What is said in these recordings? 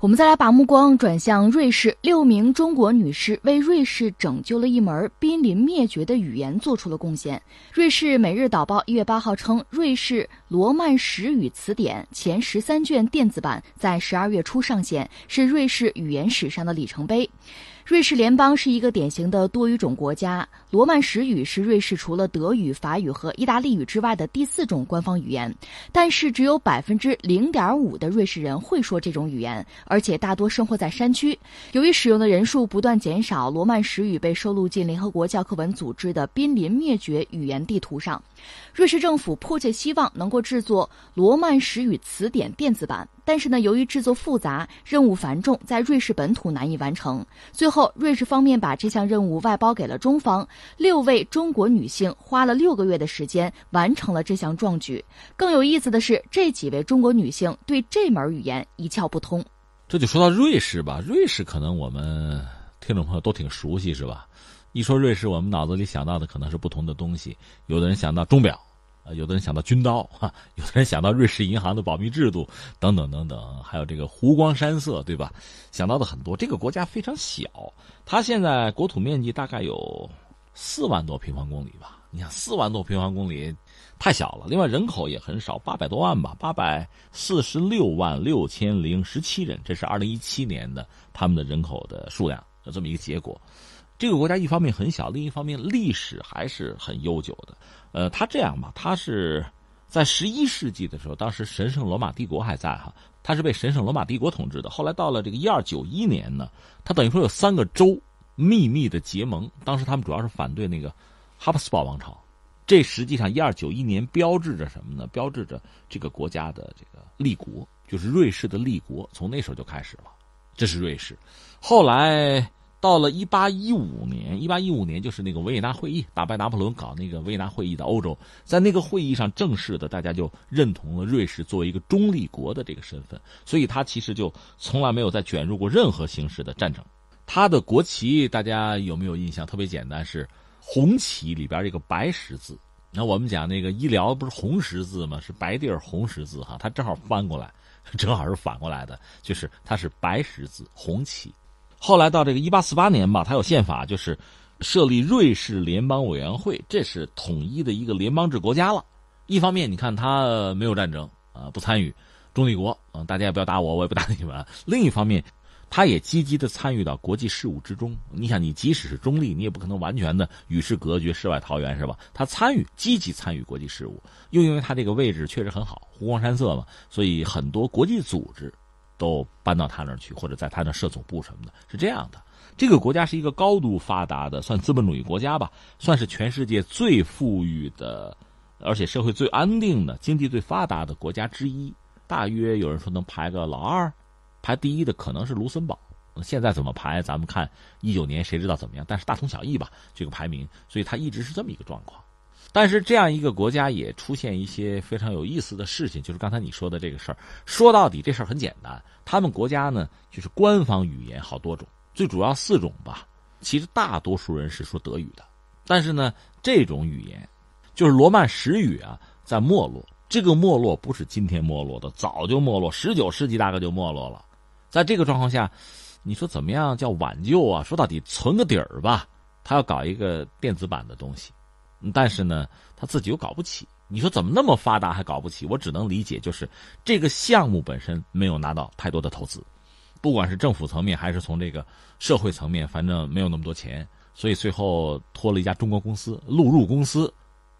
我们再来把目光转向瑞士，六名中国女士为瑞士拯救了一门濒临灭绝的语言做出了贡献。瑞士《每日导报》一月八号称，瑞士罗曼史语词典前十三卷电子版在十二月初上线，是瑞士语言史上的里程碑。瑞士联邦是一个典型的多语种国家，罗曼史语是瑞士除了德语、法语和意大利语之外的第四种官方语言，但是只有百分之零点五的瑞士人会说这种语言，而且大多生活在山区。由于使用的人数不断减少，罗曼史语被收录进联合国教科文组织的濒临灭绝语言地图上。瑞士政府迫切希望能够制作罗曼史语词典电子版，但是呢，由于制作复杂、任务繁重，在瑞士本土难以完成。最后，瑞士方面把这项任务外包给了中方，六位中国女性花了六个月的时间完成了这项壮举。更有意思的是，这几位中国女性对这门语言一窍不通。这就说到瑞士吧，瑞士可能我们听众朋友都挺熟悉，是吧？一说瑞士，我们脑子里想到的可能是不同的东西。有的人想到钟表，啊，有的人想到军刀，哈，有的人想到瑞士银行的保密制度，等等等等，还有这个湖光山色，对吧？想到的很多。这个国家非常小，它现在国土面积大概有四万多平方公里吧？你想，四万多平方公里太小了。另外，人口也很少，八百多万吧，八百四十六万六千零十七人，这是二零一七年的他们的人口的数量，有这么一个结果。这个国家一方面很小，另一方面历史还是很悠久的。呃，它这样吧，它是在十一世纪的时候，当时神圣罗马帝国还在哈，它是被神圣罗马帝国统治的。后来到了这个一二九一年呢，它等于说有三个州秘密的结盟，当时他们主要是反对那个哈布斯堡王朝。这实际上一二九一年标志着什么呢？标志着这个国家的这个立国，就是瑞士的立国，从那时候就开始了。这是瑞士，后来。到了一八一五年，一八一五年就是那个维也纳会议，打败拿破仑搞那个维也纳会议的欧洲，在那个会议上正式的，大家就认同了瑞士作为一个中立国的这个身份，所以他其实就从来没有再卷入过任何形式的战争。他的国旗大家有没有印象？特别简单，是红旗里边这个白十字。那我们讲那个医疗不是红十字吗？是白地儿红十字哈，它正好翻过来，正好是反过来的，就是它是白十字红旗。后来到这个一八四八年吧，他有宪法，就是设立瑞士联邦委员会，这是统一的一个联邦制国家了。一方面，你看他没有战争啊，不参与中立国啊，大家也不要打我，我也不打你们。另一方面，他也积极的参与到国际事务之中。你想，你即使是中立，你也不可能完全的与世隔绝、世外桃源，是吧？他参与，积极参与国际事务，又因为他这个位置确实很好，湖光山色嘛，所以很多国际组织。都搬到他那儿去，或者在他那设总部什么的，是这样的。这个国家是一个高度发达的，算资本主义国家吧，算是全世界最富裕的，而且社会最安定的、经济最发达的国家之一。大约有人说能排个老二，排第一的可能是卢森堡。现在怎么排，咱们看一九年谁知道怎么样？但是大同小异吧，这个排名。所以它一直是这么一个状况。但是这样一个国家也出现一些非常有意思的事情，就是刚才你说的这个事儿。说到底，这事儿很简单，他们国家呢就是官方语言好多种，最主要四种吧。其实大多数人是说德语的，但是呢，这种语言就是罗曼史语啊，在没落。这个没落不是今天没落的，早就没落，十九世纪大概就没落了。在这个状况下，你说怎么样叫挽救啊？说到底，存个底儿吧。他要搞一个电子版的东西。但是呢，他自己又搞不起。你说怎么那么发达还搞不起？我只能理解就是这个项目本身没有拿到太多的投资，不管是政府层面还是从这个社会层面，反正没有那么多钱，所以最后托了一家中国公司录入公司，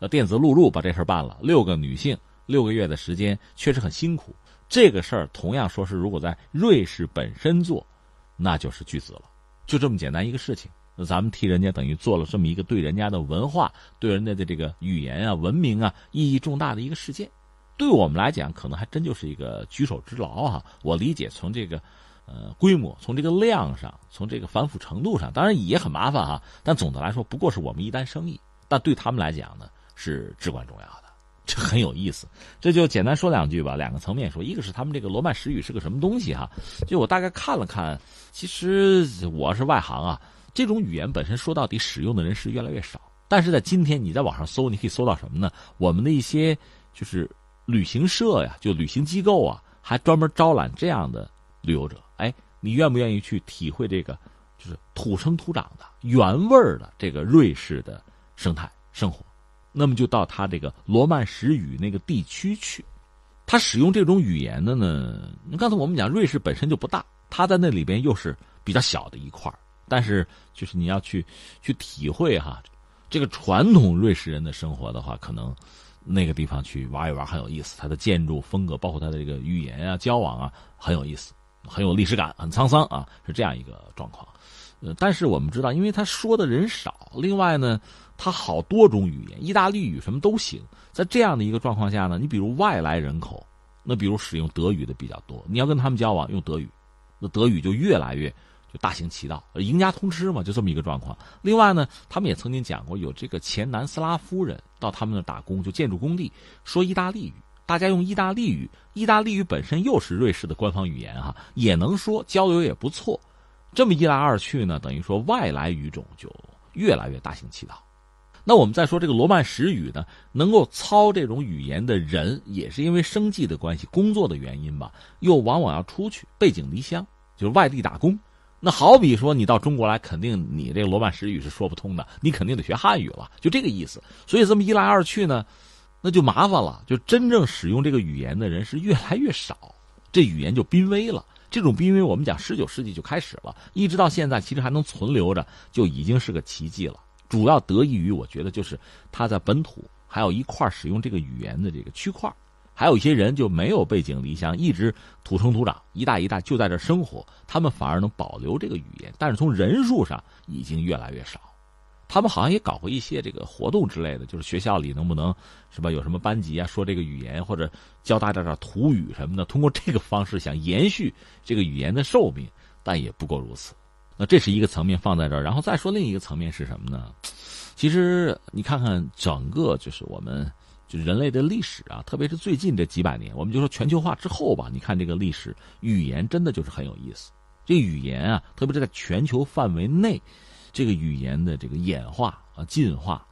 呃，电子录入把这事办了。六个女性，六个月的时间，确实很辛苦。这个事儿同样说是如果在瑞士本身做，那就是巨资了，就这么简单一个事情。那咱们替人家等于做了这么一个对人家的文化、对人家的这个语言啊、文明啊意义重大的一个事件，对我们来讲可能还真就是一个举手之劳啊。我理解从这个，呃，规模、从这个量上、从这个繁复程度上，当然也很麻烦哈。但总的来说，不过是我们一单生意，但对他们来讲呢是至关重要的，这很有意思。这就简单说两句吧，两个层面说，一个是他们这个罗曼史语是个什么东西哈？就我大概看了看，其实我是外行啊。这种语言本身说到底使用的人是越来越少，但是在今天你在网上搜，你可以搜到什么呢？我们的一些就是旅行社呀，就旅行机构啊，还专门招揽这样的旅游者，哎，你愿不愿意去体会这个就是土生土长的原味儿的这个瑞士的生态生活？那么就到他这个罗曼史语那个地区去。他使用这种语言的呢？刚才我们讲，瑞士本身就不大，他在那里边又是比较小的一块但是就是你要去去体会哈，这个传统瑞士人的生活的话，可能那个地方去玩一玩很有意思。它的建筑风格，包括它的这个语言啊、交往啊，很有意思，很有历史感，很沧桑啊，是这样一个状况。呃，但是我们知道，因为他说的人少，另外呢，他好多种语言，意大利语什么都行。在这样的一个状况下呢，你比如外来人口，那比如使用德语的比较多，你要跟他们交往用德语，那德语就越来越就大行其道，赢家通吃嘛，就这么一个状况。另外呢，他们也曾经讲过，有这个前南斯拉夫人到他们那打工，就建筑工地说意大利语，大家用意大利语，意大利语本身又是瑞士的官方语言哈，也能说，交流也不错。这么一来二去呢，等于说外来语种就越来越大行其道。那我们再说这个罗曼史语呢，能够操这种语言的人，也是因为生计的关系、工作的原因吧，又往往要出去，背井离乡，就是外地打工。那好比说你到中国来，肯定你这个罗曼史语是说不通的，你肯定得学汉语了，就这个意思。所以这么一来二去呢，那就麻烦了，就真正使用这个语言的人是越来越少，这语言就濒危了。这种濒危，我们讲十九世纪就开始了，一直到现在，其实还能存留着，就已经是个奇迹了。主要得益于，我觉得就是它在本土还有一块使用这个语言的这个区块，还有一些人就没有背井离乡，一直土生土长，一代一代就在这生活，他们反而能保留这个语言，但是从人数上已经越来越少。他们好像也搞过一些这个活动之类的，就是学校里能不能是吧？有什么班级啊，说这个语言或者教大家点土语什么的，通过这个方式想延续这个语言的寿命，但也不过如此。那这是一个层面放在这儿，然后再说另一个层面是什么呢？其实你看看整个就是我们就人类的历史啊，特别是最近这几百年，我们就说全球化之后吧，你看这个历史语言真的就是很有意思。这语言啊，特别是在全球范围内，这个语言的这个演化啊、进化，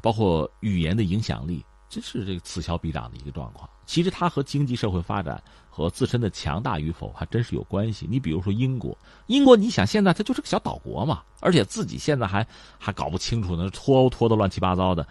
包括语言的影响力，真是这个此消彼长的一个状况。其实它和经济社会发展和自身的强大与否还真是有关系。你比如说英国，英国你想现在它就是个小岛国嘛，而且自己现在还还搞不清楚呢，脱欧脱的乱七八糟的。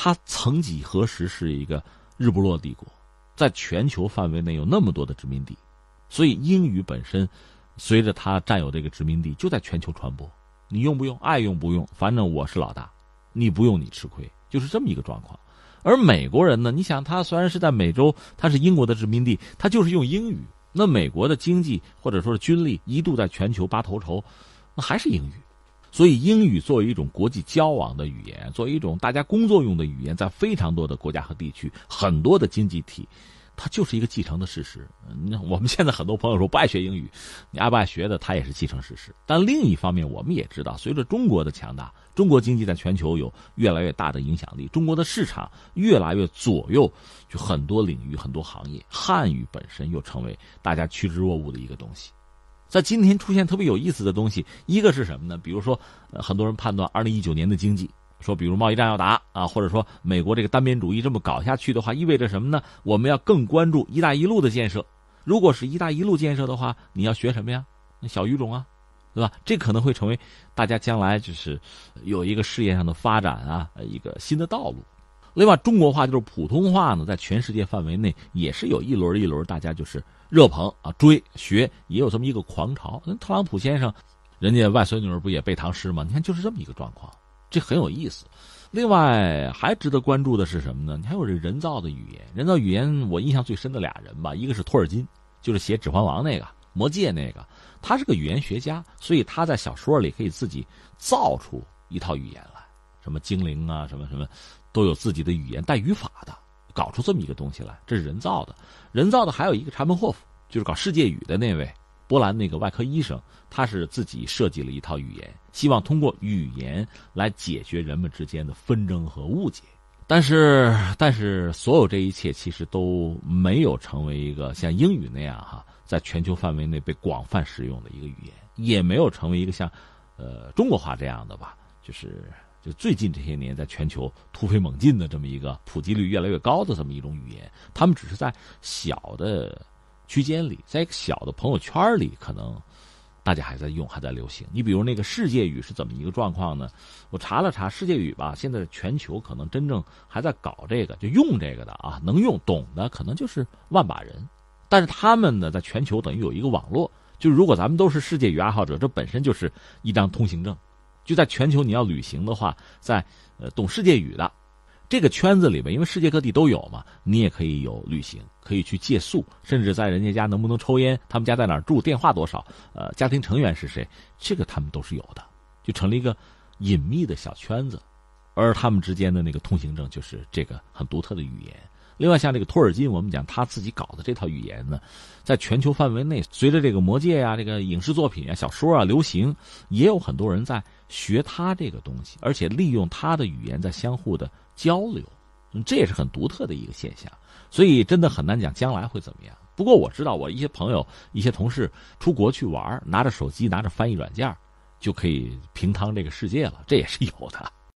它曾几何时是一个日不落帝国，在全球范围内有那么多的殖民地，所以英语本身随着它占有这个殖民地就在全球传播。你用不用？爱用不用？反正我是老大，你不用你吃亏，就是这么一个状况。而美国人呢？你想，他虽然是在美洲，他是英国的殖民地，他就是用英语。那美国的经济或者说是军力一度在全球拔头筹，那还是英语。所以，英语作为一种国际交往的语言，作为一种大家工作用的语言，在非常多的国家和地区，很多的经济体。它就是一个继承的事实。你看，我们现在很多朋友说不爱学英语，你爱不爱学的，它也是继承事实。但另一方面，我们也知道，随着中国的强大，中国经济在全球有越来越大的影响力，中国的市场越来越左右，就很多领域、很多行业，汉语本身又成为大家趋之若鹜的一个东西。在今天出现特别有意思的东西，一个是什么呢？比如说，很多人判断二零一九年的经济。说，比如贸易战要打啊，或者说美国这个单边主义这么搞下去的话，意味着什么呢？我们要更关注“一带一路”的建设。如果是一带一路建设的话，你要学什么呀？那小语种啊，对吧？这可能会成为大家将来就是有一个事业上的发展啊，一个新的道路。另外，中国话就是普通话呢，在全世界范围内也是有一轮一轮大家就是热捧啊，追学，也有这么一个狂潮。那特朗普先生，人家外孙女儿不也背唐诗吗？你看，就是这么一个状况。这很有意思，另外还值得关注的是什么呢？你还有这人造的语言，人造语言我印象最深的俩人吧，一个是托尔金，就是写《指环王》那个《魔戒》那个，他是个语言学家，所以他在小说里可以自己造出一套语言来，什么精灵啊，什么什么，都有自己的语言带语法的，搞出这么一个东西来，这是人造的。人造的还有一个查门霍夫，就是搞世界语的那位。波兰那个外科医生，他是自己设计了一套语言，希望通过语言来解决人们之间的纷争和误解。但是，但是所有这一切其实都没有成为一个像英语那样哈，在全球范围内被广泛使用的一个语言，也没有成为一个像，呃，中国话这样的吧，就是就最近这些年在全球突飞猛进的这么一个普及率越来越高的这么一种语言。他们只是在小的。区间里，在一个小的朋友圈里，可能大家还在用，还在流行。你比如那个世界语是怎么一个状况呢？我查了查，世界语吧，现在全球可能真正还在搞这个，就用这个的啊，能用懂的可能就是万把人。但是他们呢，在全球等于有一个网络，就如果咱们都是世界语爱好者，这本身就是一张通行证。就在全球你要旅行的话，在呃懂世界语的。这个圈子里边，因为世界各地都有嘛，你也可以有旅行，可以去借宿，甚至在人家家能不能抽烟，他们家在哪儿住，电话多少，呃，家庭成员是谁，这个他们都是有的，就成了一个隐秘的小圈子，而他们之间的那个通行证就是这个很独特的语言。另外，像这个托尔金，我们讲他自己搞的这套语言呢，在全球范围内，随着这个魔戒呀、这个影视作品啊、小说啊流行，也有很多人在学他这个东西，而且利用他的语言在相互的交流，这也是很独特的一个现象。所以，真的很难讲将来会怎么样。不过，我知道我一些朋友、一些同事出国去玩，拿着手机、拿着翻译软件，就可以平趟这个世界了，这也是有的。